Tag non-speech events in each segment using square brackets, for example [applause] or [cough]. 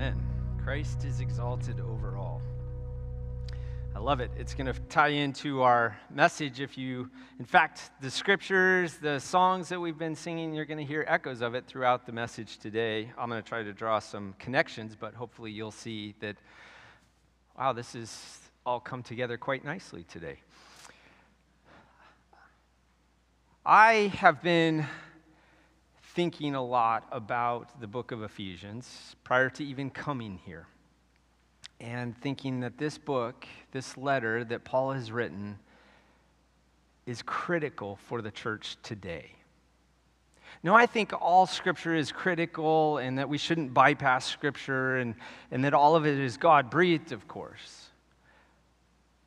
Amen. Christ is exalted over all. I love it. It's going to tie into our message. If you, in fact, the scriptures, the songs that we've been singing, you're going to hear echoes of it throughout the message today. I'm going to try to draw some connections, but hopefully you'll see that, wow, this has all come together quite nicely today. I have been thinking a lot about the book of Ephesians prior to even coming here. And thinking that this book, this letter that Paul has written, is critical for the church today. No, I think all scripture is critical and that we shouldn't bypass scripture and, and that all of it is God breathed, of course.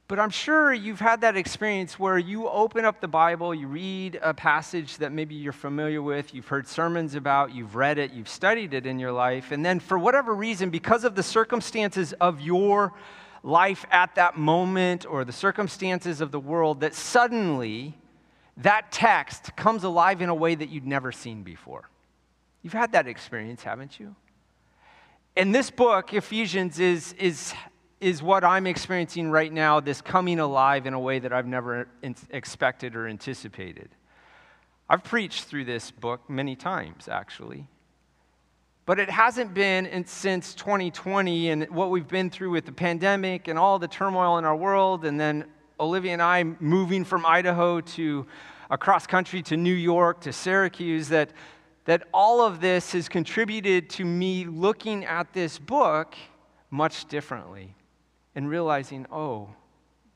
But I'm sure you've had that experience where you open up the Bible, you read a passage that maybe you're familiar with, you've heard sermons about, you've read it, you've studied it in your life, and then for whatever reason, because of the circumstances of your life at that moment or the circumstances of the world, that suddenly that text comes alive in a way that you'd never seen before. You've had that experience, haven't you? And this book, Ephesians, is, is is what I'm experiencing right now, this coming alive in a way that I've never expected or anticipated. I've preached through this book many times, actually. But it hasn't been in, since 2020 and what we've been through with the pandemic and all the turmoil in our world, and then Olivia and I moving from Idaho to across country to New York to Syracuse, that, that all of this has contributed to me looking at this book much differently and realizing, oh,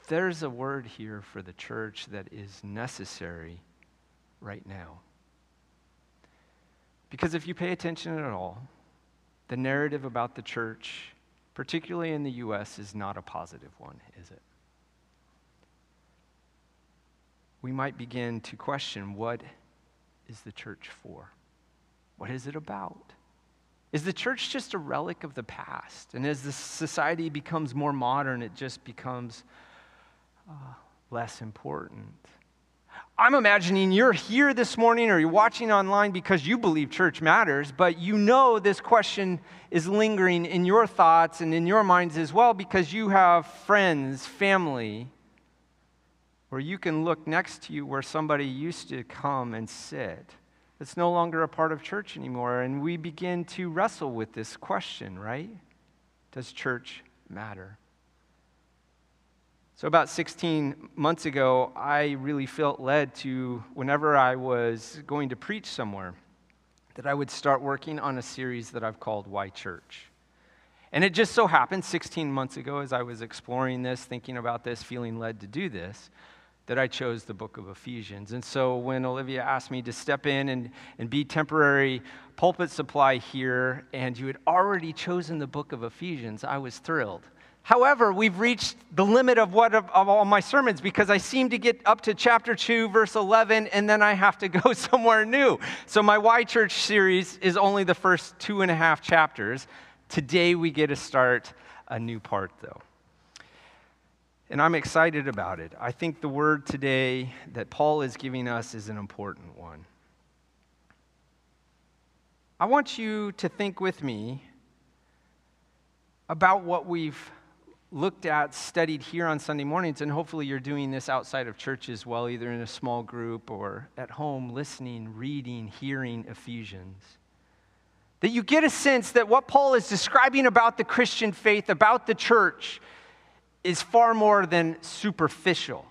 there's a word here for the church that is necessary right now. Because if you pay attention at all, the narrative about the church, particularly in the U.S., is not a positive one, is it? We might begin to question what is the church for? What is it about? Is the church just a relic of the past? And as the society becomes more modern, it just becomes uh, less important. I'm imagining you're here this morning or you're watching online because you believe church matters, but you know this question is lingering in your thoughts and in your minds as well because you have friends, family, where you can look next to you where somebody used to come and sit it's no longer a part of church anymore. And we begin to wrestle with this question, right? Does church matter? So, about 16 months ago, I really felt led to, whenever I was going to preach somewhere, that I would start working on a series that I've called Why Church. And it just so happened 16 months ago, as I was exploring this, thinking about this, feeling led to do this, that I chose the book of Ephesians. And so when Olivia asked me to step in and, and be temporary pulpit supply here, and you had already chosen the book of Ephesians, I was thrilled. However, we've reached the limit of what of, of all my sermons because I seem to get up to chapter 2, verse 11, and then I have to [laughs] go somewhere new. So my Why Church series is only the first two and a half chapters. Today we get to start a new part, though. And I'm excited about it. I think the word today that Paul is giving us is an important one. I want you to think with me about what we've looked at, studied here on Sunday mornings, and hopefully you're doing this outside of church as well, either in a small group or at home, listening, reading, hearing Ephesians. That you get a sense that what Paul is describing about the Christian faith, about the church, is far more than superficial.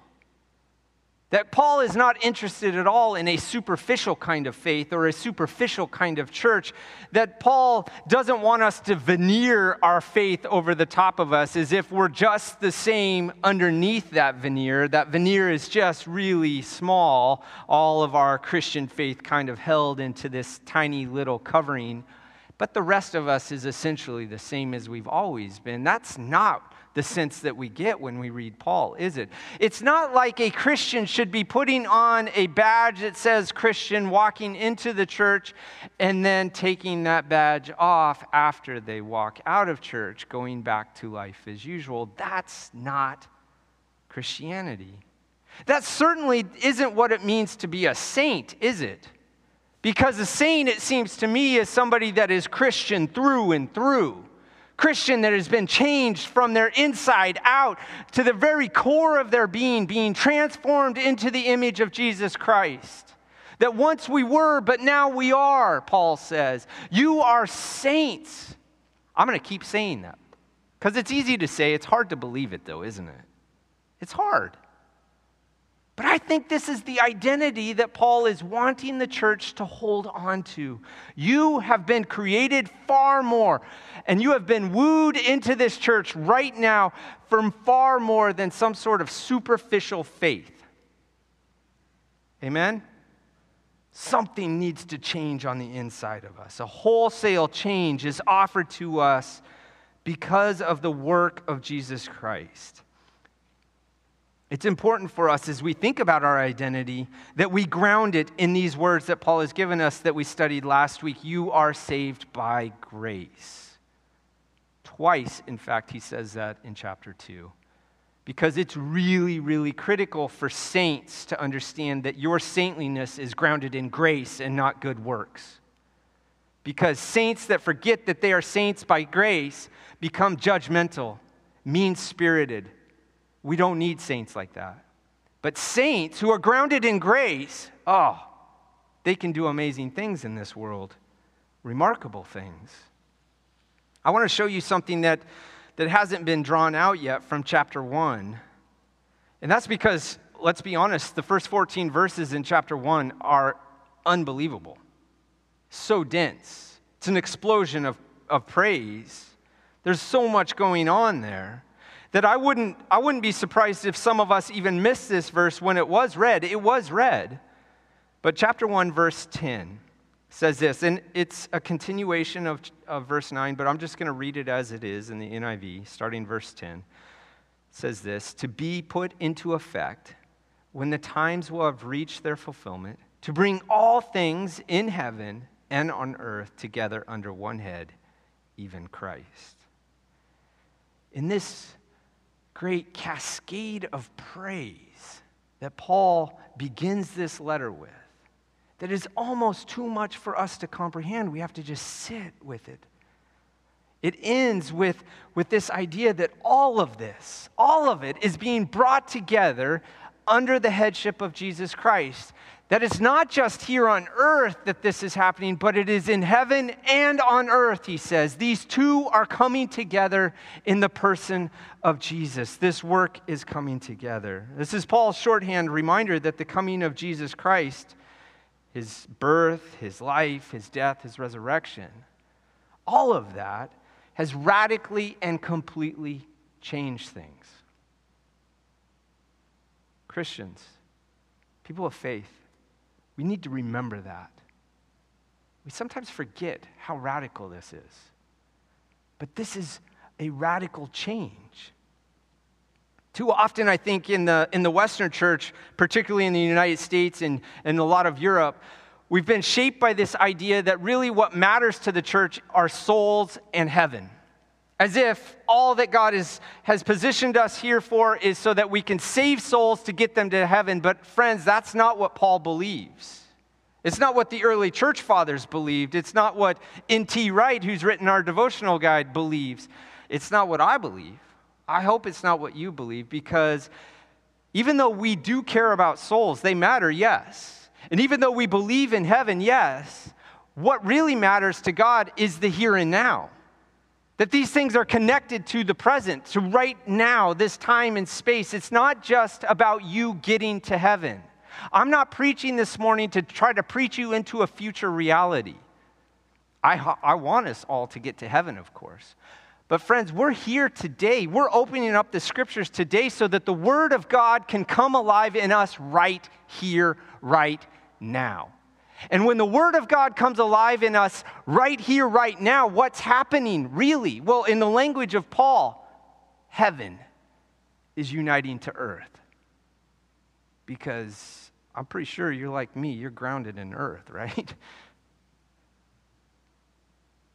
That Paul is not interested at all in a superficial kind of faith or a superficial kind of church. That Paul doesn't want us to veneer our faith over the top of us as if we're just the same underneath that veneer. That veneer is just really small, all of our Christian faith kind of held into this tiny little covering. But the rest of us is essentially the same as we've always been. That's not the sense that we get when we read Paul, is it? It's not like a Christian should be putting on a badge that says Christian, walking into the church, and then taking that badge off after they walk out of church, going back to life as usual. That's not Christianity. That certainly isn't what it means to be a saint, is it? Because a saint, it seems to me, is somebody that is Christian through and through Christian that has been changed from their inside out to the very core of their being, being transformed into the image of Jesus Christ. That once we were, but now we are, Paul says. You are saints. I'm going to keep saying that because it's easy to say. It's hard to believe it, though, isn't it? It's hard. But I think this is the identity that Paul is wanting the church to hold on to. You have been created far more, and you have been wooed into this church right now from far more than some sort of superficial faith. Amen? Something needs to change on the inside of us. A wholesale change is offered to us because of the work of Jesus Christ. It's important for us as we think about our identity that we ground it in these words that Paul has given us that we studied last week. You are saved by grace. Twice, in fact, he says that in chapter 2. Because it's really, really critical for saints to understand that your saintliness is grounded in grace and not good works. Because saints that forget that they are saints by grace become judgmental, mean spirited, we don't need saints like that. But saints who are grounded in grace, oh, they can do amazing things in this world, remarkable things. I want to show you something that, that hasn't been drawn out yet from chapter 1. And that's because, let's be honest, the first 14 verses in chapter 1 are unbelievable, so dense. It's an explosion of, of praise. There's so much going on there that I wouldn't, I wouldn't be surprised if some of us even missed this verse when it was read. It was read. But chapter 1, verse 10 says this, and it's a continuation of, of verse 9, but I'm just going to read it as it is in the NIV, starting verse 10. It says this To be put into effect when the times will have reached their fulfillment, to bring all things in heaven and on earth together under one head, even Christ. In this great cascade of praise that Paul begins this letter with that is almost too much for us to comprehend. We have to just sit with it. It ends with, with this idea that all of this, all of it, is being brought together under the headship of Jesus Christ. That it's not just here on earth that this is happening, but it is in heaven and on earth, he says. These two are coming together in the person of Jesus. This work is coming together. This is Paul's shorthand reminder that the coming of Jesus Christ, his birth, his life, his death, his resurrection, all of that has radically and completely changed things. Christians, people of faith, we need to remember that. We sometimes forget how radical this is. But this is a radical change. Too often, I think, in the, in the Western church, particularly in the United States and, and a lot of Europe, we've been shaped by this idea that really what matters to the church are souls and heaven. As if all that God is, has positioned us here for is so that we can save souls to get them to heaven. But, friends, that's not what Paul believes. It's not what the early church fathers believed. It's not what N.T. Wright, who's written our devotional guide, believes. It's not what I believe. I hope it's not what you believe because even though we do care about souls, they matter, yes. And even though we believe in heaven, yes, what really matters to God is the here and now. That these things are connected to the present, to right now, this time and space. It's not just about you getting to heaven. I'm not preaching this morning to try to preach you into a future reality. I, I want us all to get to heaven, of course. But, friends, we're here today. We're opening up the scriptures today so that the Word of God can come alive in us right here, right now. And when the Word of God comes alive in us right here, right now, what's happening really? Well, in the language of Paul, heaven is uniting to earth. Because I'm pretty sure you're like me, you're grounded in earth, [laughs] right?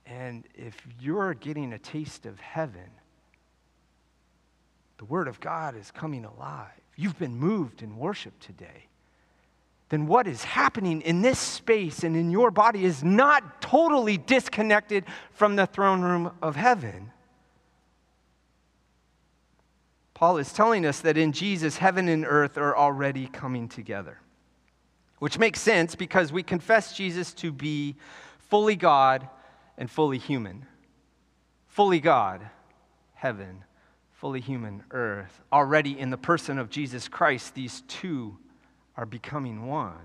And if you're getting a taste of heaven, the Word of God is coming alive. You've been moved in worship today then what is happening in this space and in your body is not totally disconnected from the throne room of heaven. Paul is telling us that in Jesus, heaven and earth are already coming together, which makes sense because we confess Jesus to be fully God and fully human. Fully God, heaven, fully human, earth. Already in the person of Jesus Christ, these two are becoming one.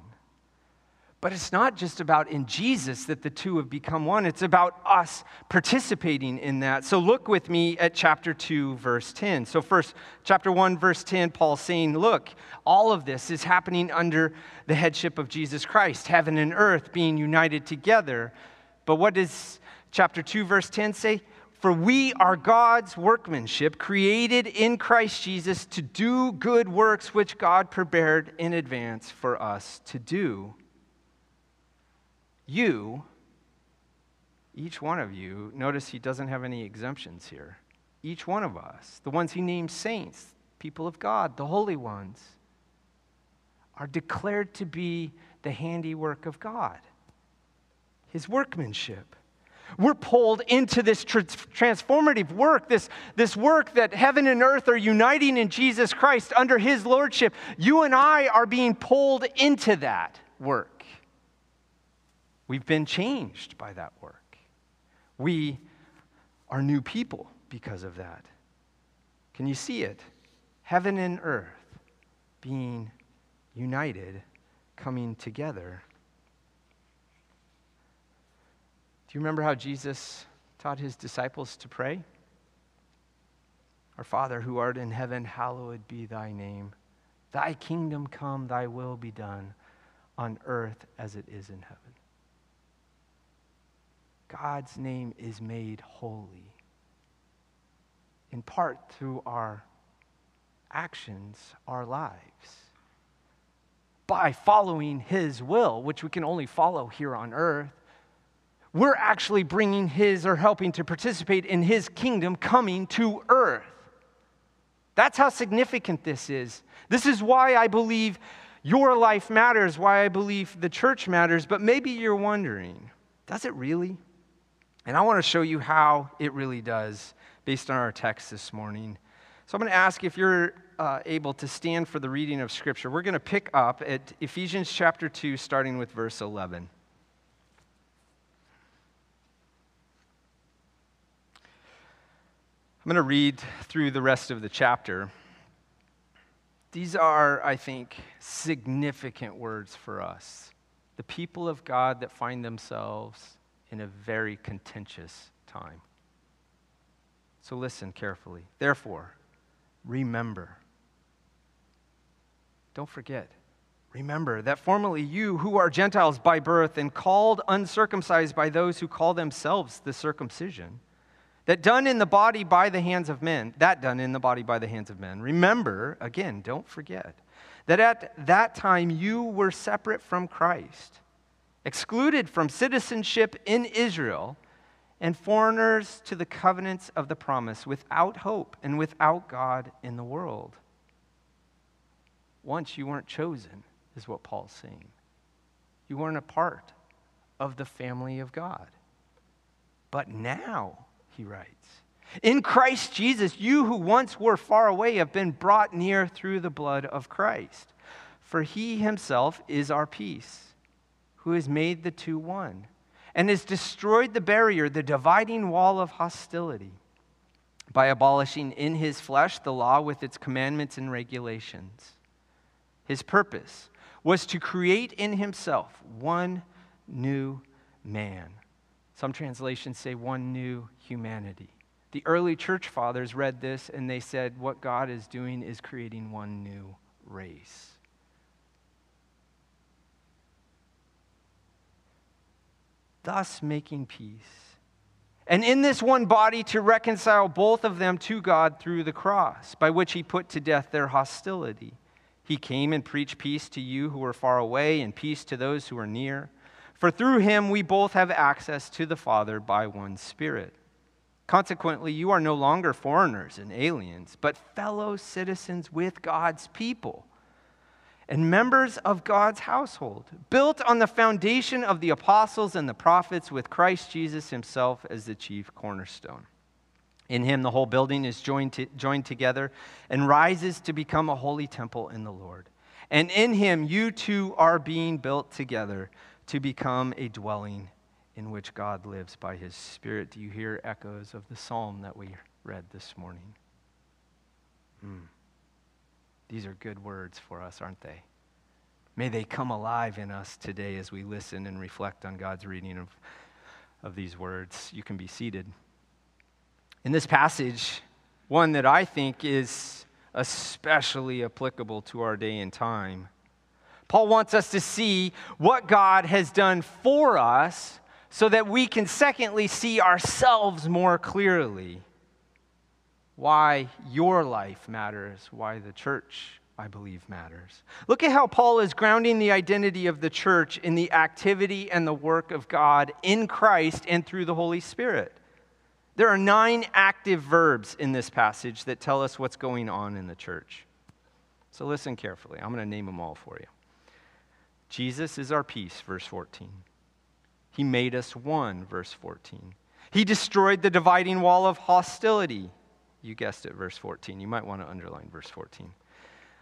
But it's not just about in Jesus that the two have become one, it's about us participating in that. So look with me at chapter 2, verse 10. So, first, chapter 1, verse 10, Paul's saying, Look, all of this is happening under the headship of Jesus Christ, heaven and earth being united together. But what does chapter 2, verse 10 say? For we are God's workmanship, created in Christ Jesus to do good works which God prepared in advance for us to do you, each one of you, notice he doesn't have any exemptions here. Each one of us, the ones he names saints, people of God, the holy ones, are declared to be the handiwork of God, his workmanship. We're pulled into this transformative work, this, this work that heaven and earth are uniting in Jesus Christ under his lordship. You and I are being pulled into that work. We've been changed by that work. We are new people because of that. Can you see it? Heaven and earth being united, coming together. Do you remember how Jesus taught his disciples to pray? Our Father who art in heaven, hallowed be thy name. Thy kingdom come, thy will be done on earth as it is in heaven. God's name is made holy, in part through our actions, our lives, by following His will, which we can only follow here on earth. We're actually bringing His or helping to participate in His kingdom coming to earth. That's how significant this is. This is why I believe your life matters, why I believe the church matters. But maybe you're wondering does it really? And I want to show you how it really does based on our text this morning. So I'm going to ask if you're uh, able to stand for the reading of Scripture. We're going to pick up at Ephesians chapter 2, starting with verse 11. I'm going to read through the rest of the chapter. These are, I think, significant words for us. The people of God that find themselves in a very contentious time. So listen carefully. Therefore, remember. Don't forget. Remember that formerly you, who are Gentiles by birth and called uncircumcised by those who call themselves the circumcision, that done in the body by the hands of men, that done in the body by the hands of men. Remember, again, don't forget, that at that time you were separate from Christ excluded from citizenship in Israel, and foreigners to the covenants of the promise, without hope and without God in the world. Once you weren't chosen, is what Paul's saying. You weren't a part of the family of God. But now, he writes, in Christ Jesus, you who once were far away have been brought near through the blood of Christ. For he himself is our peace who has made the two one and has destroyed the barrier, the dividing wall of hostility, by abolishing in his flesh the law with its commandments and regulations. His purpose was to create in himself one new man. Some translations say one new humanity. The early church fathers read this and they said, What God is doing is creating one new race. thus making peace. And in this one body to reconcile both of them to God through the cross, by which he put to death their hostility. He came and preached peace to you who were far away and peace to those who were near. For through him we both have access to the Father by one Spirit. Consequently, you are no longer foreigners and aliens, but fellow citizens with God's people and members of God's household, built on the foundation of the apostles and the prophets, with Christ Jesus himself as the chief cornerstone. In him, the whole building is joined, to, joined together and rises to become a holy temple in the Lord. And in him, you too are being built together to become a dwelling in which God lives by his Spirit. Do you hear echoes of the psalm that we read this morning? Hmm. These are good words for us, aren't they? May they come alive in us today as we listen and reflect on God's reading of, of these words. You can be seated. In this passage, one that I think is especially applicable to our day and time, Paul wants us to see what God has done for us so that we can, secondly, see ourselves more clearly. Why your life matters, why the church, I believe, matters. Look at how Paul is grounding the identity of the church in the activity and the work of God in Christ and through the Holy Spirit. There are nine active verbs in this passage that tell us what's going on in the church. So listen carefully. I'm going to name them all for you. Jesus is our peace, verse 14. He made us one, verse 14. He destroyed the dividing wall of hostility. You guessed it, verse 14. You might want to underline verse 14.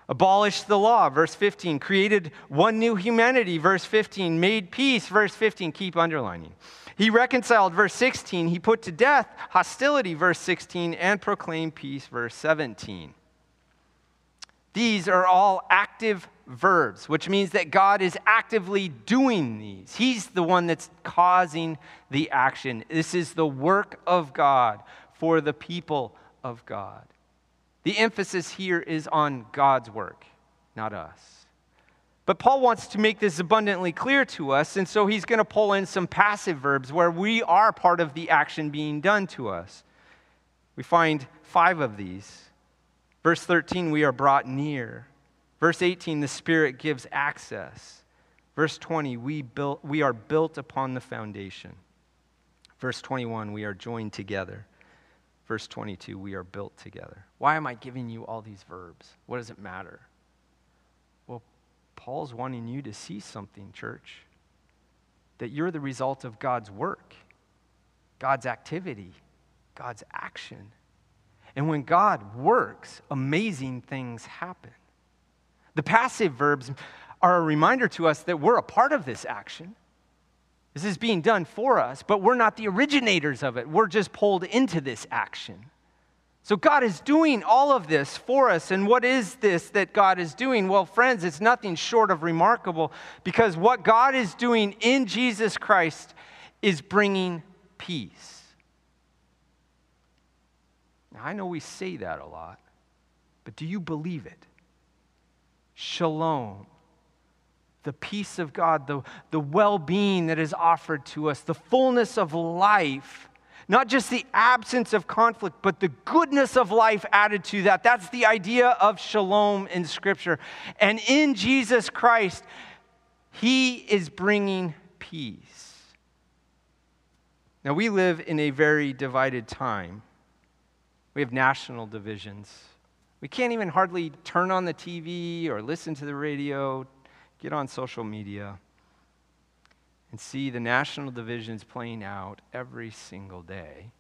Abolished the law, verse 15. Created one new humanity, verse 15. Made peace, verse 15. Keep underlining. He reconciled, verse 16. He put to death hostility, verse 16. And proclaimed peace, verse 17. These are all active verbs, which means that God is actively doing these. He's the one that's causing the action. This is the work of God for the people of God. The emphasis here is on God's work, not us. But Paul wants to make this abundantly clear to us, and so he's going to pull in some passive verbs where we are part of the action being done to us. We find five of these. Verse 13, we are brought near. Verse 18, the Spirit gives access. Verse 20, we, built, we are built upon the foundation. Verse 21, we are joined together. Verse 22, we are built together. Why am I giving you all these verbs? What does it matter? Well, Paul's wanting you to see something, church, that you're the result of God's work, God's activity, God's action. And when God works, amazing things happen. The passive verbs are a reminder to us that we're a part of this action. This is being done for us, but we're not the originators of it. We're just pulled into this action. So God is doing all of this for us. And what is this that God is doing? Well, friends, it's nothing short of remarkable because what God is doing in Jesus Christ is bringing peace. Now, I know we say that a lot, but do you believe it? Shalom, the peace of God, the, the well being that is offered to us, the fullness of life, not just the absence of conflict, but the goodness of life added to that. That's the idea of shalom in Scripture. And in Jesus Christ, He is bringing peace. Now, we live in a very divided time. We have national divisions. We can't even hardly turn on the TV or listen to the radio, get on social media, and see the national divisions playing out every single day.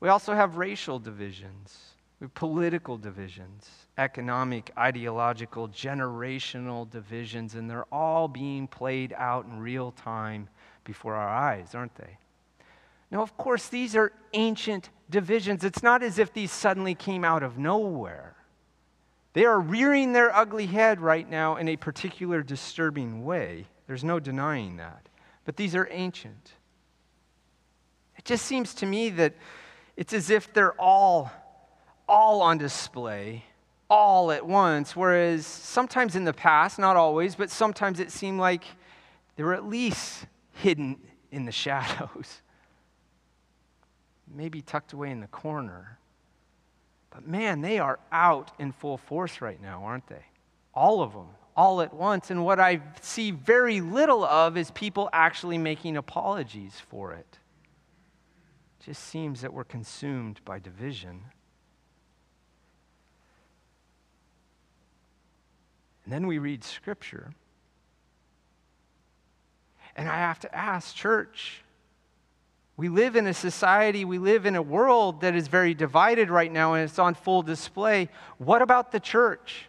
We also have racial divisions, we have political divisions, economic, ideological, generational divisions, and they're all being played out in real time before our eyes, aren't they? Now, of course, these are ancient divisions. It's not as if these suddenly came out of nowhere. They are rearing their ugly head right now in a particular disturbing way. There's no denying that. But these are ancient. It just seems to me that it's as if they're all, all on display, all at once, whereas sometimes in the past, not always, but sometimes it seemed like they were at least hidden in the [laughs] shadows maybe tucked away in the corner. But man, they are out in full force right now, aren't they? All of them, all at once. And what I see very little of is people actually making apologies for it. it just seems that we're consumed by division. And then we read Scripture. And I have to ask, church, We live in a society, we live in a world that is very divided right now and it's on full display. What about the church?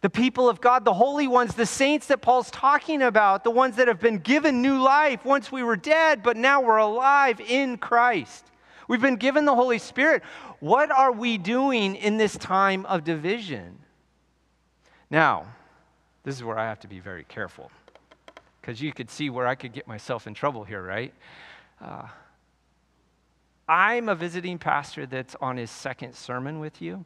The people of God, the holy ones, the saints that Paul's talking about, the ones that have been given new life. Once we were dead, but now we're alive in Christ. We've been given the Holy Spirit. What are we doing in this time of division? Now, this is where I have to be very careful because you could see where I could get myself in trouble here, right? Uh, I'm a visiting pastor that's on his second sermon with you.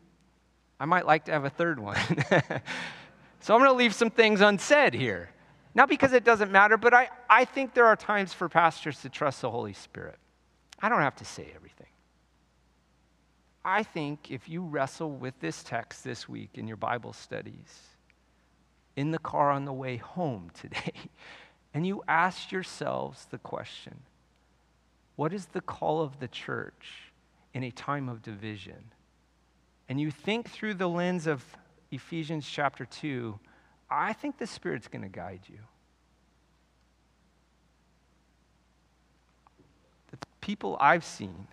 I might like to have a third one. [laughs] so I'm going to leave some things unsaid here. Not because it doesn't matter, but I, I think there are times for pastors to trust the Holy Spirit. I don't have to say everything. I think if you wrestle with this text this week in your Bible studies, in the car on the way home today, [laughs] and you ask yourselves the question what is the call of the church in a time of division? And you think through the lens of Ephesians chapter 2, I think the Spirit's going to guide you. The people I've seen,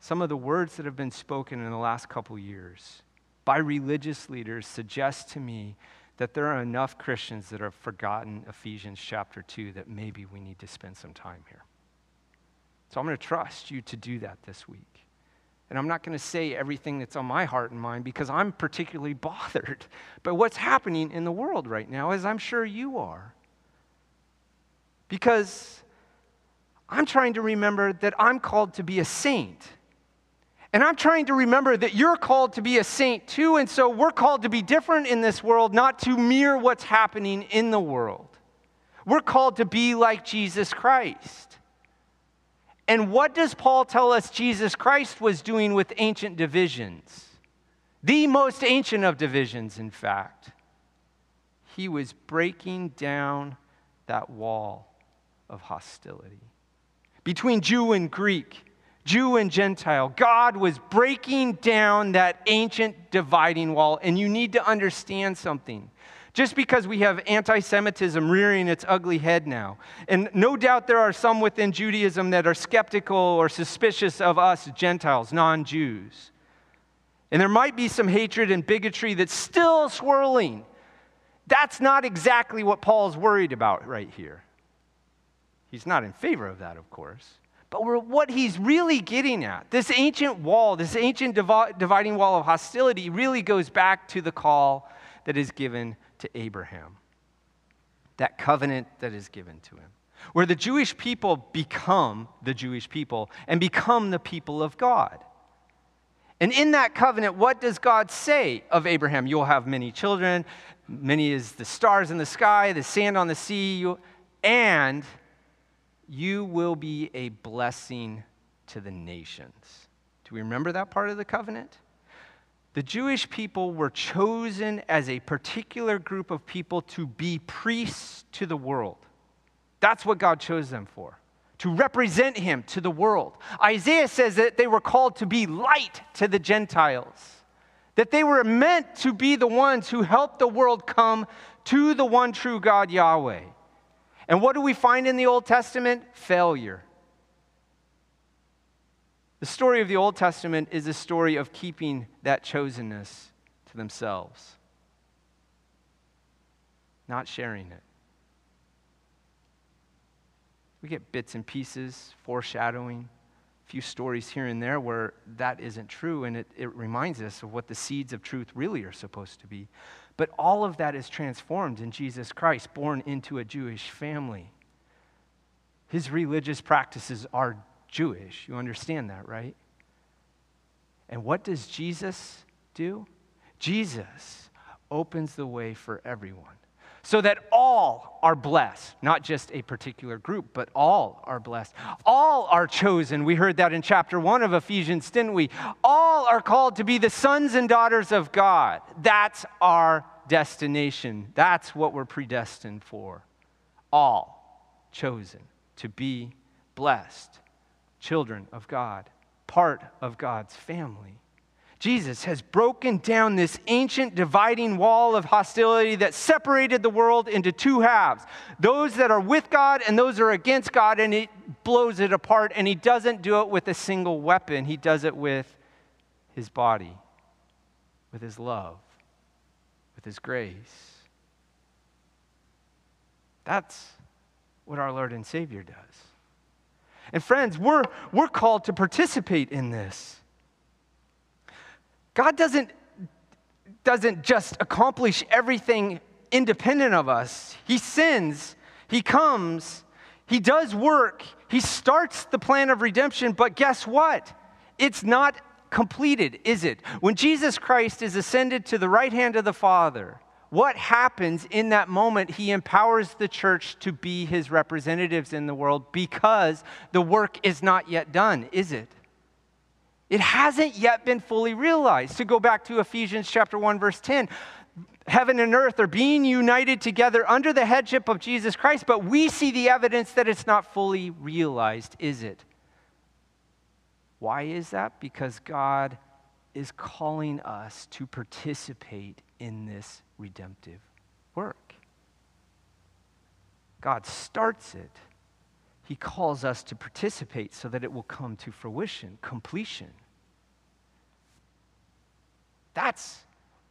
some of the words that have been spoken in the last couple years by religious leaders suggest to me that there are enough Christians that have forgotten Ephesians chapter 2 that maybe we need to spend some time here. So I'm going to trust you to do that this week. And I'm not going to say everything that's on my heart and mind because I'm particularly [laughs] bothered by what's happening in the world right now, as I'm sure you are. Because I'm trying to remember that I'm called to be a saint. And I'm trying to remember that you're called to be a saint too. And so we're called to be different in this world, not to mirror what's happening in the world. We're called to be like Jesus Christ. And what does Paul tell us Jesus Christ was doing with ancient divisions? The most ancient of divisions, in fact. He was breaking down that wall of hostility between Jew and Greek, Jew and Gentile. God was breaking down that ancient dividing wall. And you need to understand something. Just because we have anti Semitism rearing its ugly head now. And no doubt there are some within Judaism that are skeptical or suspicious of us Gentiles, non Jews. And there might be some hatred and bigotry that's still swirling. That's not exactly what Paul's worried about right here. He's not in favor of that, of course. But what he's really getting at, this ancient wall, this ancient dividing wall of hostility, really goes back to the call that is given to Abraham, that covenant that is given to him, where the Jewish people become the Jewish people and become the people of God. And in that covenant, what does God say of Abraham? You'll have many children, many as the stars in the sky, the sand on the sea, and you will be a blessing to the nations. Do we remember that part of the covenant? The Jewish people were chosen as a particular group of people to be priests to the world. That's what God chose them for, to represent Him to the world. Isaiah says that they were called to be light to the Gentiles, that they were meant to be the ones who helped the world come to the one true God, Yahweh. And what do we find in the Old Testament? Failure. The story of the Old Testament is a story of keeping that chosenness to themselves, not sharing it. We get bits and pieces, foreshadowing, a few stories here and there where that isn't true, and it, it reminds us of what the seeds of truth really are supposed to be. But all of that is transformed in Jesus Christ, born into a Jewish family. His religious practices are Jewish. You understand that, right? And what does Jesus do? Jesus opens the way for everyone so that all are blessed, not just a particular group, but all are blessed. All are chosen. We heard that in chapter one of Ephesians, didn't we? All are called to be the sons and daughters of God. That's our destination. That's what we're predestined for. All chosen to be blessed children of God, part of God's family. Jesus has broken down this ancient dividing wall of hostility that separated the world into two halves those that are with God and those that are against God, and He blows it apart. And he doesn't do it with a single weapon, he does it with his body, with his love, with his grace. That's what our Lord and Savior does. And friends, we're, we're called to participate in this. God doesn't, doesn't just accomplish everything independent of us. He sins, He comes, He does work, He starts the plan of redemption, but guess what? It's not completed, is it? When Jesus Christ is ascended to the right hand of the Father, what happens in that moment? He empowers the church to be his representatives in the world because the work is not yet done, is it? It hasn't yet been fully realized. To go back to Ephesians chapter 1 verse 10, heaven and earth are being united together under the headship of Jesus Christ, but we see the evidence that it's not fully realized, is it? Why is that? Because God is calling us to participate in this redemptive work. God starts it he calls us to participate so that it will come to fruition, completion. That's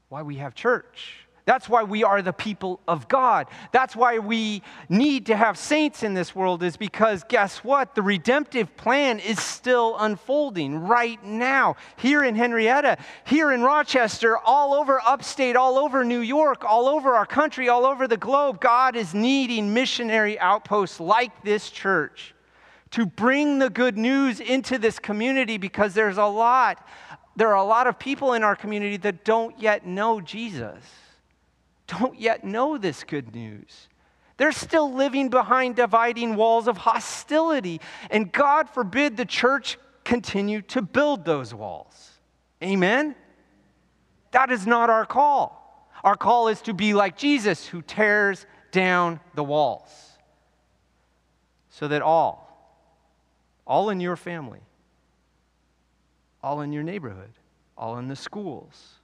why we have church. That's why we are the people of God. That's why we need to have saints in this world, is because guess what? The redemptive plan is still unfolding right now. Here in Henrietta, here in Rochester, all over upstate, all over New York, all over our country, all over the globe, God is needing missionary outposts like this church to bring the good news into this community because there's a lot, there are a lot of people in our community that don't yet know Jesus don't yet know this good news. They're still living behind dividing walls of hostility, and God forbid the church continue to build those walls. Amen? That is not our call. Our call is to be like Jesus, who tears down the walls so that all, all in your family, all in your neighborhood, all in the schools,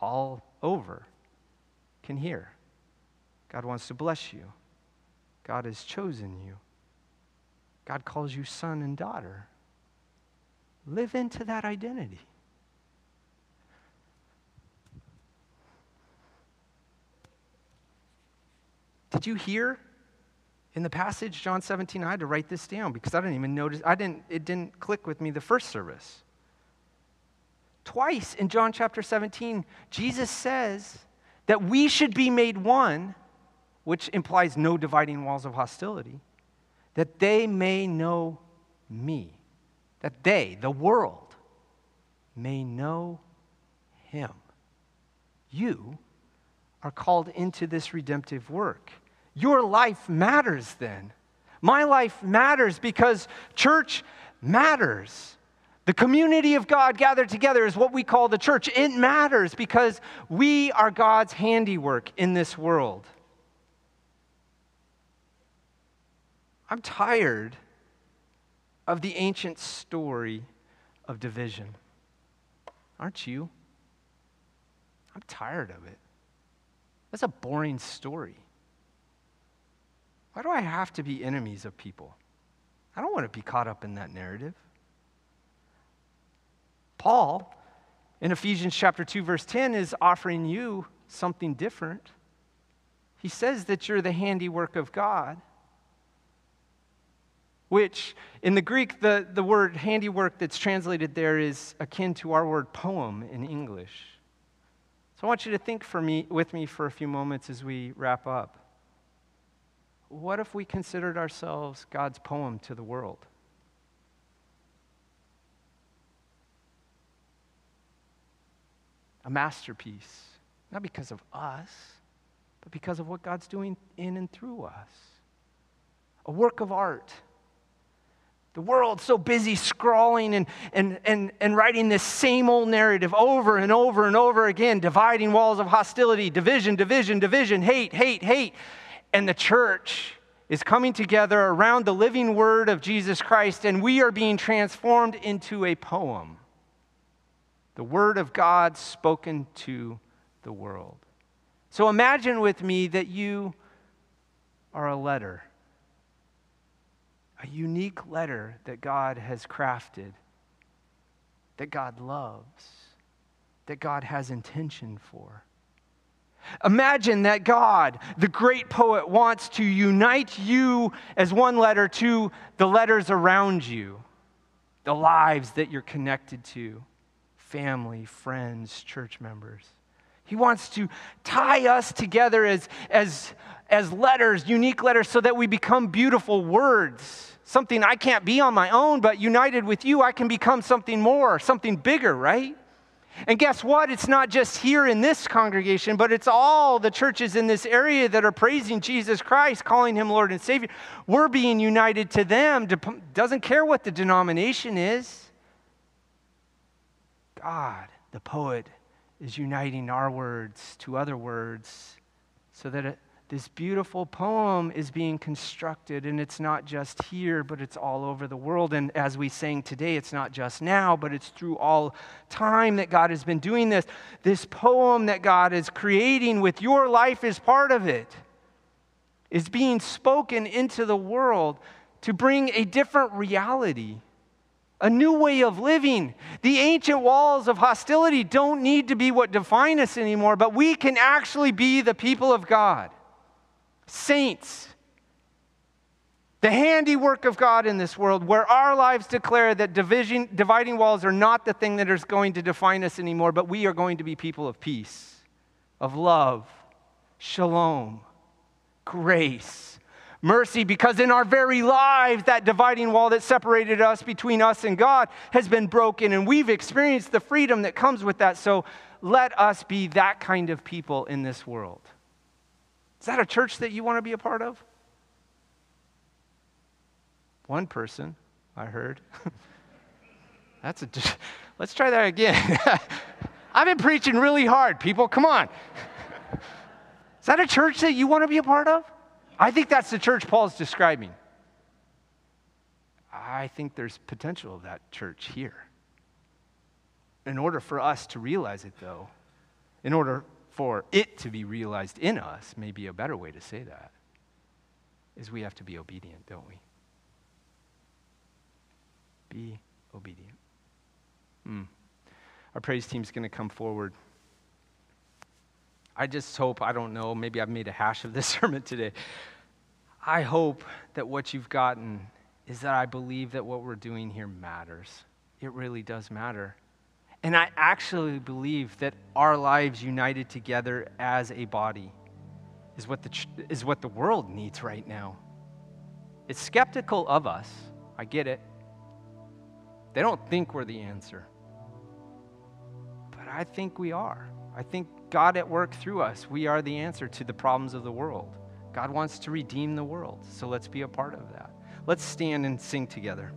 all over, can hear. God wants to bless you. God has chosen you. God calls you son and daughter. Live into that identity. Did you hear in the passage, John 17? I had to write this down because I didn't even notice, I didn't, it didn't click with me the first service. Twice in John chapter 17, Jesus says, that we should be made one, which implies no dividing walls of hostility, that they may know me, that they, the world, may know him. You are called into this redemptive work. Your life matters then. My life matters because church matters. The community of God gathered together is what we call the church. It matters because we are God's handiwork in this world. I'm tired of the ancient story of division. Aren't you? I'm tired of it. That's a boring story. Why do I have to be enemies of people? I don't want to be caught up in that narrative. Paul, in Ephesians chapter 2, verse 10, is offering you something different. He says that you're the handiwork of God, which in the Greek, the, the word handiwork that's translated there is akin to our word poem in English. So I want you to think for me, with me for a few moments as we wrap up. What if we considered ourselves God's poem to the world? A masterpiece, not because of us, but because of what God's doing in and through us. A work of art. The world's so busy scrawling and, and, and, and writing this same old narrative over and over and over again, dividing walls of hostility, division, division, division, hate, hate, hate. And the church is coming together around the living word of Jesus Christ, and we are being transformed into a poem the Word of God spoken to the world. So imagine with me that you are a letter, a unique letter that God has crafted, that God loves, that God has intention for. Imagine that God, the great poet, wants to unite you as one letter to the letters around you, the lives that you're connected to family, friends, church members. He wants to tie us together as, as, as letters, unique letters, so that we become beautiful words. Something I can't be on my own, but united with you, I can become something more, something bigger, right? And guess what? It's not just here in this congregation, but it's all the churches in this area that are praising Jesus Christ, calling him Lord and Savior. We're being united to them. Doesn't care what the denomination is. God, the poet, is uniting our words to other words so that it, this beautiful poem is being constructed, and it's not just here, but it's all over the world. And as we sang today, it's not just now, but it's through all time that God has been doing this. This poem that God is creating with your life is part of it, is being spoken into the world to bring a different reality a new way of living. The ancient walls of hostility don't need to be what define us anymore, but we can actually be the people of God saints, the handiwork of God in this world, where our lives declare that division, dividing walls are not the thing that is going to define us anymore, but we are going to be people of peace, of love, shalom, grace, mercy, because in our very lives, that dividing wall that separated us between us and God has been broken, and we've experienced the freedom that comes with that. So let us be that kind of people in this world. Is that a church that you want to be a part of? One person, I heard. [laughs] That's a. Let's try that again. [laughs] I've been preaching really hard, people. Come on. [laughs] Is that a church that you want to be a part of? I think that's the church Paul's describing. I think there's potential of that church here. In order for us to realize it, though, in order for it to be realized in us, may be a better way to say that, is we have to be obedient, don't we? Be obedient. Mm. Our praise team's going to come forward. I just hope, I don't know, maybe I've made a hash of this [laughs] sermon today. I hope that what you've gotten is that I believe that what we're doing here matters. It really does matter. And I actually believe that our lives united together as a body is what the, is what the world needs right now. It's skeptical of us. I get it. They don't think we're the answer. But I think we are. I think God at work through us, we are the answer to the problems of the world. God wants to redeem the world. So let's be a part of that. Let's stand and sing together.